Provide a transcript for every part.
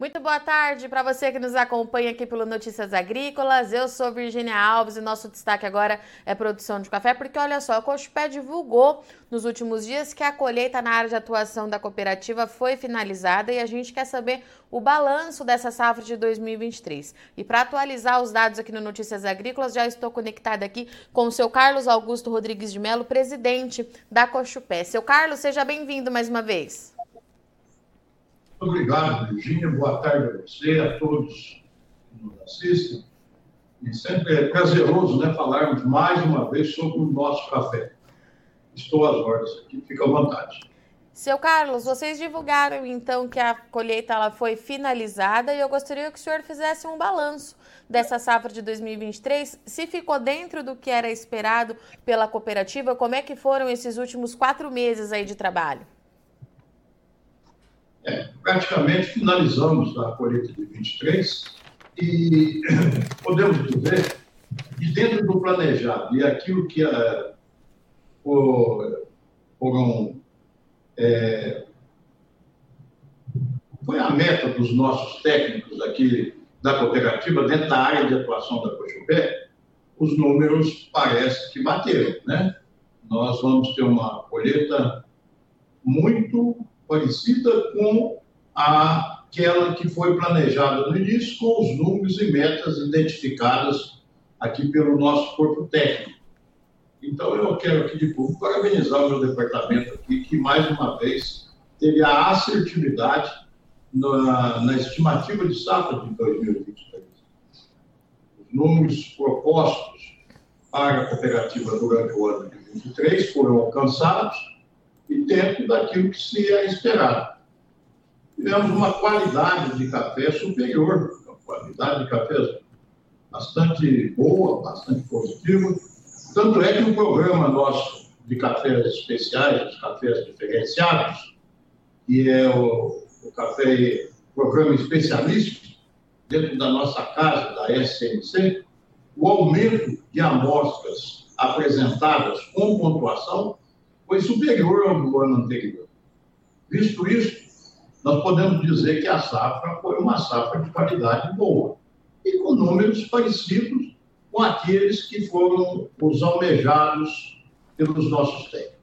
Muito boa tarde para você que nos acompanha aqui pelo Notícias Agrícolas. Eu sou Virginia Alves e nosso destaque agora é produção de café, porque olha só, a Cochupé divulgou nos últimos dias que a colheita na área de atuação da cooperativa foi finalizada e a gente quer saber o balanço dessa safra de 2023. E para atualizar os dados aqui no Notícias Agrícolas, já estou conectada aqui com o seu Carlos Augusto Rodrigues de Melo, presidente da Cochupé. Seu Carlos, seja bem-vindo mais uma vez. Obrigado, Virginia. Boa tarde a você, a todos que nos assistem. E sempre é prazeroso né, falarmos mais uma vez sobre o nosso café. Estou às ordens aqui, fica à vontade. Seu Carlos, vocês divulgaram então que a colheita ela foi finalizada e eu gostaria que o senhor fizesse um balanço dessa safra de 2023, se ficou dentro do que era esperado pela cooperativa, como é que foram esses últimos quatro meses aí de trabalho? É, praticamente finalizamos a colheita de 23 e podemos dizer que dentro do planejado e aquilo que é, foram é, foi a meta dos nossos técnicos aqui da cooperativa, dentro da área de atuação da Cochupé, os números parece que bateram, né? Nós vamos ter uma colheita muito parecida com aquela que foi planejada no início, com os números e metas identificadas aqui pelo nosso corpo técnico. Então, eu quero aqui de público parabenizar o meu departamento aqui, que mais uma vez teve a assertividade na, na estimativa de safra de 2023. Os números propostos para a cooperativa durante o ano de 2023 foram alcançados e dentro daquilo que se é esperado. Tivemos uma qualidade de café superior, uma qualidade de café bastante boa, bastante positiva. Tanto é que o programa nosso de cafés especiais, os cafés diferenciados, que é o, o café, programa especialista, dentro da nossa casa, da SMC, o aumento de amostras apresentadas com pontuação foi superior ao do ano anterior. Visto isso, nós podemos dizer que a safra foi uma safra de qualidade boa e com números parecidos com aqueles que foram os almejados pelos nossos técnicos.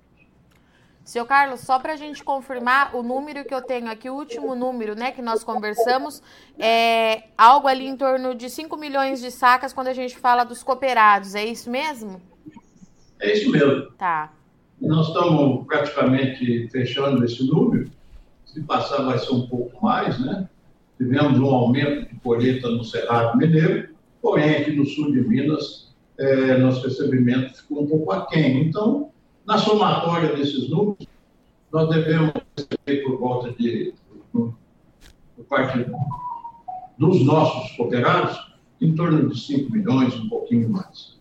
Seu Carlos, só para a gente confirmar, o número que eu tenho aqui, o último número né, que nós conversamos, é algo ali em torno de 5 milhões de sacas quando a gente fala dos cooperados, é isso mesmo? É isso mesmo. Tá. Nós estamos praticamente fechando esse número. Se passar, vai ser um pouco mais, né? Tivemos um aumento de colheita no Cerrado Mineiro, porém, aqui no sul de Minas, é, nosso recebimento ficou um pouco aquém. Então, na somatória desses números, nós devemos receber por volta de, por parte dos nossos cooperados, em torno de 5 milhões, um pouquinho mais.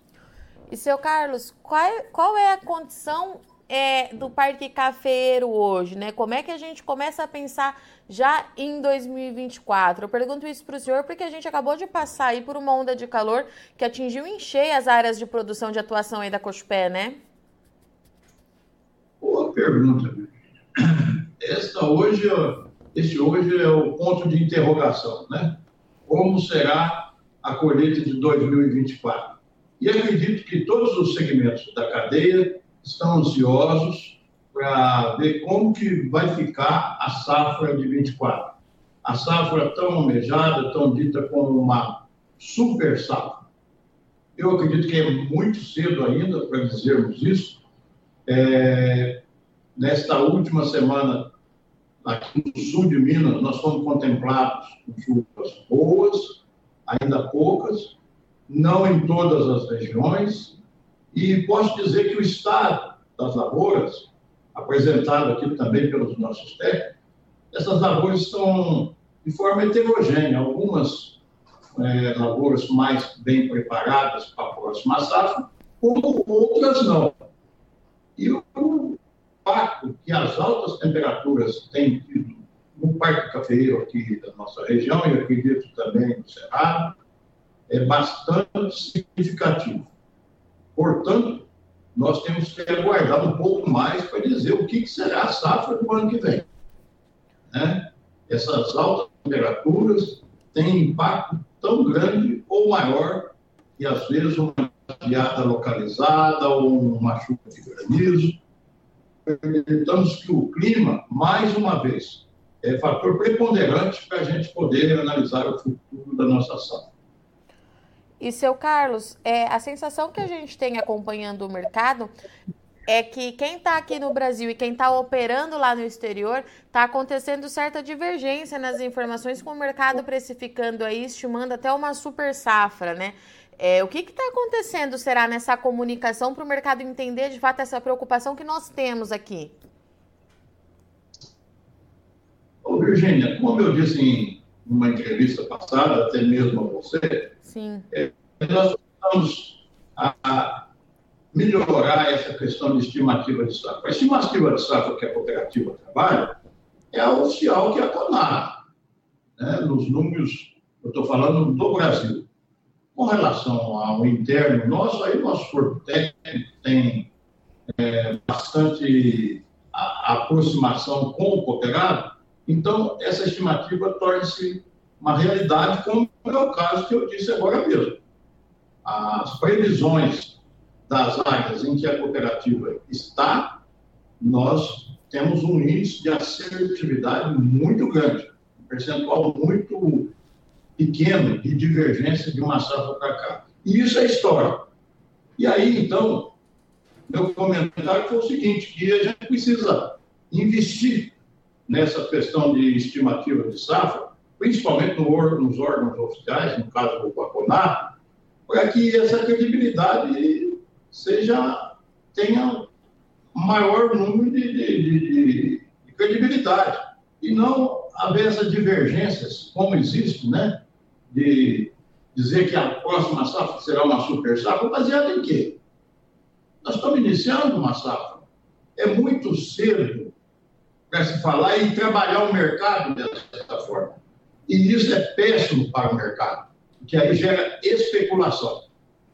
E, seu Carlos, qual, qual é a condição é, do parque cafeiro hoje, né? Como é que a gente começa a pensar já em 2024? Eu pergunto isso para o senhor porque a gente acabou de passar aí por uma onda de calor que atingiu em cheio as áreas de produção de atuação aí da Cochupé, né? Boa pergunta. Esta hoje, esse hoje é o ponto de interrogação, né? Como será a colheita de 2024? E acredito que todos os segmentos da cadeia estão ansiosos para ver como que vai ficar a safra de 24. A safra tão almejada, tão dita como uma super safra. Eu acredito que é muito cedo ainda para dizermos isso. É, nesta última semana, aqui no sul de Minas, nós fomos contemplados com chuvas boas, ainda poucas, não em todas as regiões, e posso dizer que o estado das lavouras, apresentado aqui também pelos nossos técnicos, essas lavouras estão de forma heterogênea, algumas é, lavouras mais bem preparadas para a próxima safra, como outras não. E o fato que as altas temperaturas têm tido no Parque Cafeiro aqui da nossa região, e acredito também no Cerrado, é bastante significativo. Portanto, nós temos que aguardar um pouco mais para dizer o que será a safra do ano que vem. Né? essas altas temperaturas têm impacto tão grande ou maior que, às vezes, uma geada localizada ou uma chuva de granizo. Acreditamos que o clima, mais uma vez, é fator preponderante para a gente poder analisar o futuro da nossa safra. E, seu Carlos, é, a sensação que a gente tem acompanhando o mercado é que quem está aqui no Brasil e quem está operando lá no exterior está acontecendo certa divergência nas informações com o mercado precificando aí, estimando até uma super safra, né? É, o que está acontecendo, será, nessa comunicação para o mercado entender de fato essa preocupação que nós temos aqui? Ô, Virgínia, como eu disse em uma entrevista passada, até mesmo a você, Sim. É, nós estamos a, a, melhorar essa questão de estimativa de safra. A estimativa de safra que a cooperativa trabalha é a oficial que é a CONAR, né, nos números, eu estou falando do Brasil. Com relação ao interno nosso, aí nosso corpo técnico tem é, bastante a, a aproximação com o cooperado, então essa estimativa torna-se uma realidade, como é o caso que eu disse agora mesmo. As previsões das áreas em que a cooperativa está, nós temos um índice de assertividade muito grande, um percentual muito pequeno de divergência de uma safra para cá. E isso é história. E aí, então, meu comentário foi o seguinte, que a gente precisa investir nessa questão de estimativa de safra, principalmente no, nos órgãos oficiais, no caso do Paconar, para que essa credibilidade seja, tenha maior número de, de, de, de credibilidade. E não haver essas divergências, como existe, né? de dizer que a próxima safra será uma super safra, baseada em quê? Nós estamos iniciando uma safra. É muito cedo para se falar e trabalhar o mercado dessa forma. E isso é péssimo para o mercado, porque aí gera especulação.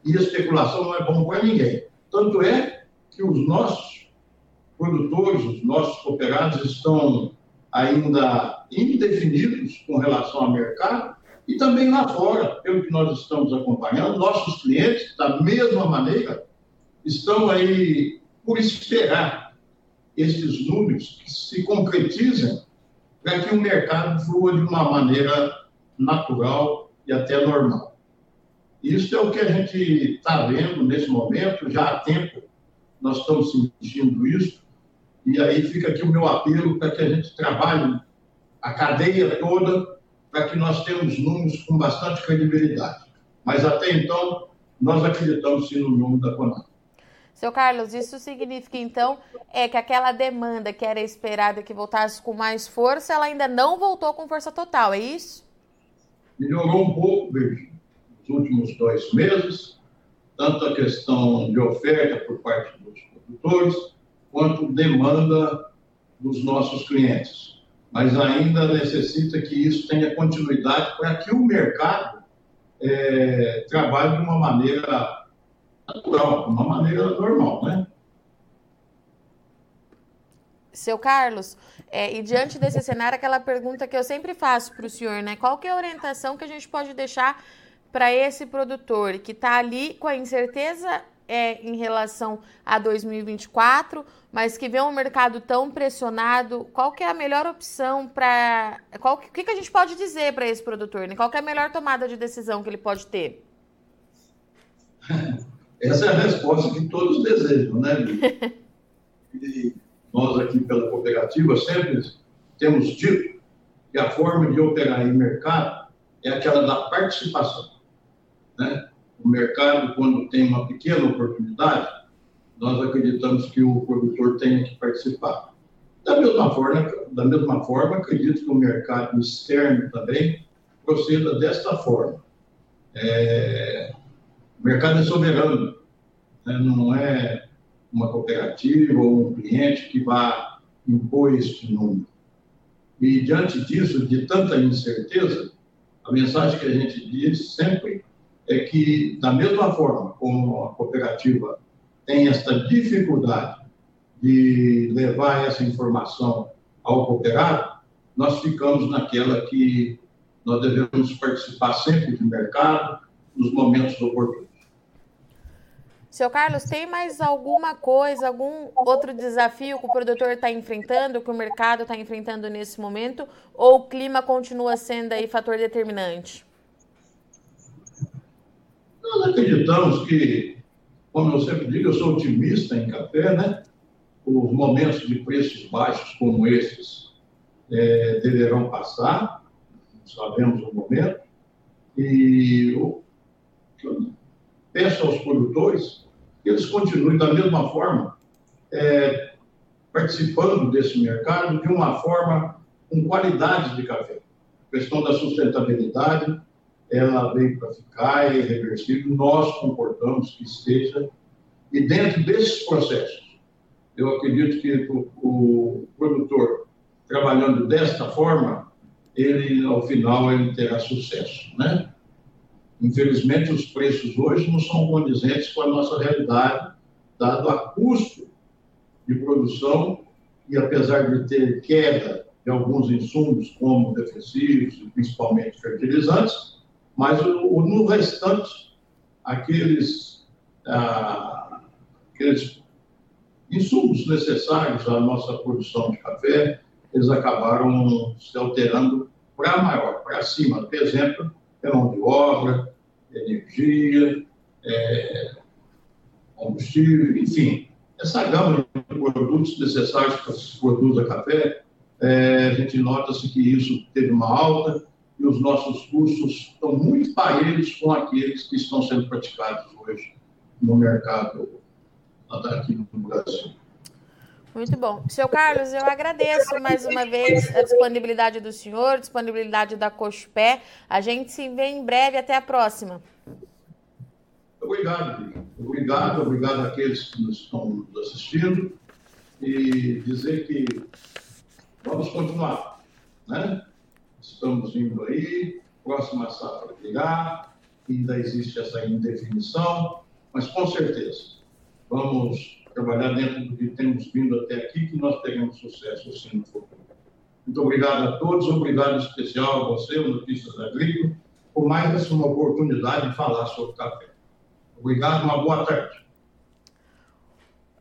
E especulação não é bom para ninguém. Tanto é que os nossos produtores, os nossos cooperados estão ainda indefinidos com relação ao mercado e também lá fora, pelo que nós estamos acompanhando, nossos clientes, da mesma maneira, estão aí por esperar esses números que se concretizem para que o mercado flua de uma maneira natural e até normal. Isso é o que a gente está vendo nesse momento, já há tempo nós estamos sentindo isso, e aí fica aqui o meu apelo para que a gente trabalhe a cadeia toda para que nós tenhamos números com bastante credibilidade. Mas até então, nós acreditamos sim no número da Conab. Seu Carlos, isso significa então é que aquela demanda que era esperada que voltasse com mais força, ela ainda não voltou com força total, é isso? Melhorou um pouco, veja, nos últimos dois meses, tanto a questão de oferta por parte dos produtores, quanto demanda dos nossos clientes mas ainda necessita que isso tenha continuidade para que o mercado é, trabalhe de uma maneira natural, de uma maneira normal, né? Seu Carlos, é, e diante desse cenário, aquela pergunta que eu sempre faço para o senhor, né? Qual que é a orientação que a gente pode deixar para esse produtor que está ali com a incerteza é, em relação a 2024, mas que vê um mercado tão pressionado, qual que é a melhor opção para... O que, que a gente pode dizer para esse produtor? Né? Qual que é a melhor tomada de decisão que ele pode ter? Essa é a resposta que todos desejam, né, E nós aqui pela cooperativa sempre temos dito que a forma de operar em mercado é aquela da participação, né? o mercado, quando tem uma pequena oportunidade, nós acreditamos que o produtor tenha que participar. Da mesma forma, da mesma forma acredito que o mercado externo também proceda desta forma. É, o mercado é soberano, né? não é uma cooperativa ou um cliente que vá impor este número. E diante disso, de tanta incerteza, a mensagem que a gente diz sempre é que, da mesma forma como a cooperativa tem esta dificuldade de levar essa informação ao cooperado, nós ficamos naquela que nós devemos participar sempre do mercado, nos momentos oportunos. Seu Carlos, tem mais alguma coisa, algum outro desafio que o produtor está enfrentando, que o mercado está enfrentando nesse momento, ou o clima continua sendo aí fator determinante? Nós acreditamos que, como eu sempre digo, eu sou otimista em café, né? Os momentos de preços baixos como esses é, deverão passar, sabemos o momento, e eu peço aos produtores que eles continuem da mesma forma é, participando desse mercado de uma forma com qualidade de café. A questão da sustentabilidade, ela veio para ficar, é irreversível, nós comportamos que esteja, e dentro desses processos, eu acredito que o, o produtor trabalhando desta forma, ele, ao final, ele terá sucesso, né? Infelizmente, os preços hoje não são condizentes com a nossa realidade, dado a custo de produção, e apesar de ter queda de alguns insumos, como defensivos e principalmente fertilizantes, mas o, no restante, aqueles, ah, aqueles insumos necessários à nossa produção de café, eles acabaram se alterando para maior, para cima. Por exemplo, é mão de obra, energia, é, combustível, enfim. Essa gama de produtos necessários para se produzir café, é, a gente nota-se que isso teve uma alta e os nossos custos estão muito parelhos com aqueles que estão sendo praticados hoje no mercado aqui no Brasil. Muito bom. Seu Carlos, eu agradeço mais uma vez a disponibilidade do senhor, disponibilidade da Cospé. A gente se vê em breve. Até a próxima. Obrigado, Obrigado, obrigado àqueles que nos estão assistindo. E dizer que vamos continuar, né? Estamos indo aí, próxima safra virá, ainda existe essa indefinição, mas com certeza vamos trabalhar dentro do que temos vindo até aqui, que nós teremos sucesso assim no futuro. Muito obrigado a todos, obrigado especial a você, o Notícias Agrícolas, por mais essa uma oportunidade de falar sobre café. Obrigado, uma boa tarde.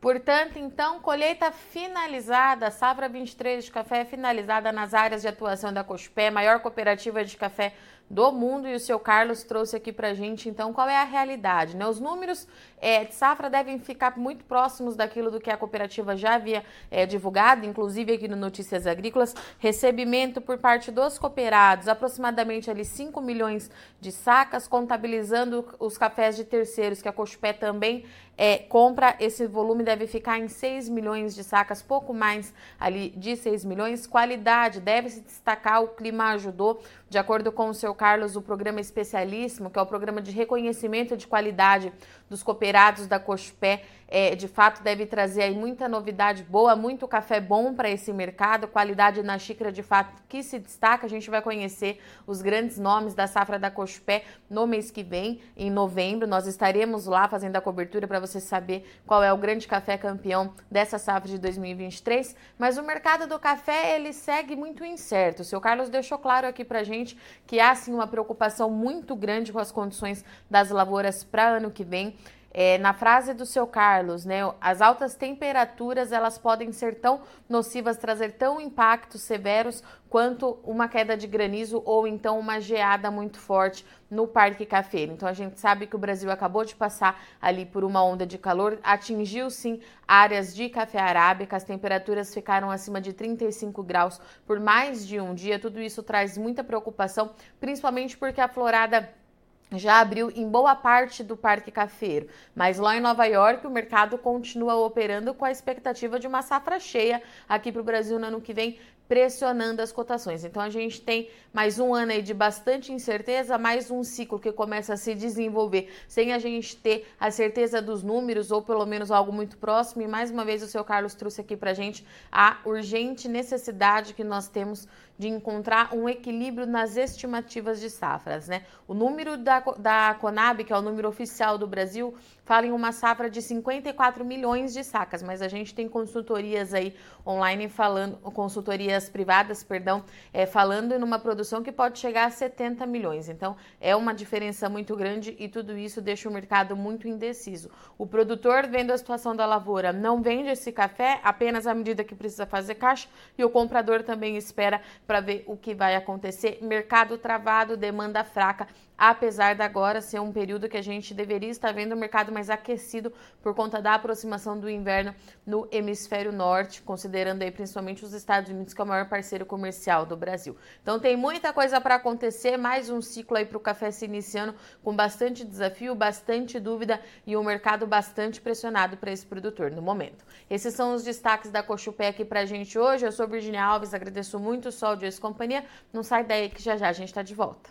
Portanto, então, colheita finalizada, safra 23 de café finalizada nas áreas de atuação da Cospé, maior cooperativa de café do mundo e o seu Carlos trouxe aqui para gente, então, qual é a realidade. Né? Os números é, de safra devem ficar muito próximos daquilo do que a cooperativa já havia é, divulgado, inclusive aqui no Notícias Agrícolas, recebimento por parte dos cooperados, aproximadamente ali 5 milhões de sacas, contabilizando os cafés de terceiros, que a Cospé também é, compra, esse volume deve ficar em 6 milhões de sacas, pouco mais ali de 6 milhões. Qualidade, deve se destacar, o clima ajudou, de acordo com o seu Carlos, o programa especialíssimo, que é o programa de reconhecimento de qualidade dos cooperados da Cospé, é, de fato deve trazer aí muita novidade boa, muito café bom para esse mercado, qualidade na xícara de fato que se destaca. A gente vai conhecer os grandes nomes da safra da Cospé no mês que vem, em novembro. Nós estaremos lá fazendo a cobertura para você saber qual é o grande café campeão dessa safra de 2023. Mas o mercado do café ele segue muito incerto. O seu Carlos deixou claro aqui para gente que há sim uma preocupação muito grande com as condições das lavouras para ano que vem. É, na frase do seu Carlos, né, as altas temperaturas elas podem ser tão nocivas, trazer tão impactos severos quanto uma queda de granizo ou então uma geada muito forte no Parque Cafeiro. Então a gente sabe que o Brasil acabou de passar ali por uma onda de calor, atingiu sim áreas de café arábica, as temperaturas ficaram acima de 35 graus por mais de um dia. Tudo isso traz muita preocupação, principalmente porque a florada já abriu em boa parte do Parque Cafeiro, mas lá em Nova York o mercado continua operando com a expectativa de uma safra cheia aqui para o Brasil no ano que vem, pressionando as cotações. Então a gente tem mais um ano aí de bastante incerteza, mais um ciclo que começa a se desenvolver sem a gente ter a certeza dos números ou pelo menos algo muito próximo. E mais uma vez o seu Carlos trouxe aqui para a gente a urgente necessidade que nós temos de encontrar um equilíbrio nas estimativas de safras, né? O número da da Conab, que é o número oficial do Brasil, fala em uma safra de 54 milhões de sacas, mas a gente tem consultorias aí online falando, consultorias privadas, perdão, é, falando numa produção que pode chegar a 70 milhões. Então é uma diferença muito grande e tudo isso deixa o mercado muito indeciso. O produtor, vendo a situação da lavoura, não vende esse café apenas à medida que precisa fazer caixa e o comprador também espera para ver o que vai acontecer. Mercado travado, demanda fraca apesar de agora ser um período que a gente deveria estar vendo o mercado mais aquecido por conta da aproximação do inverno no hemisfério norte, considerando aí principalmente os Estados Unidos, que é o maior parceiro comercial do Brasil. Então tem muita coisa para acontecer, mais um ciclo aí para o café se iniciando com bastante desafio, bastante dúvida e um mercado bastante pressionado para esse produtor no momento. Esses são os destaques da Cochupé aqui para a gente hoje. Eu sou Virginia Alves, agradeço muito o Ex Companhia. Não sai daí que já já a gente está de volta.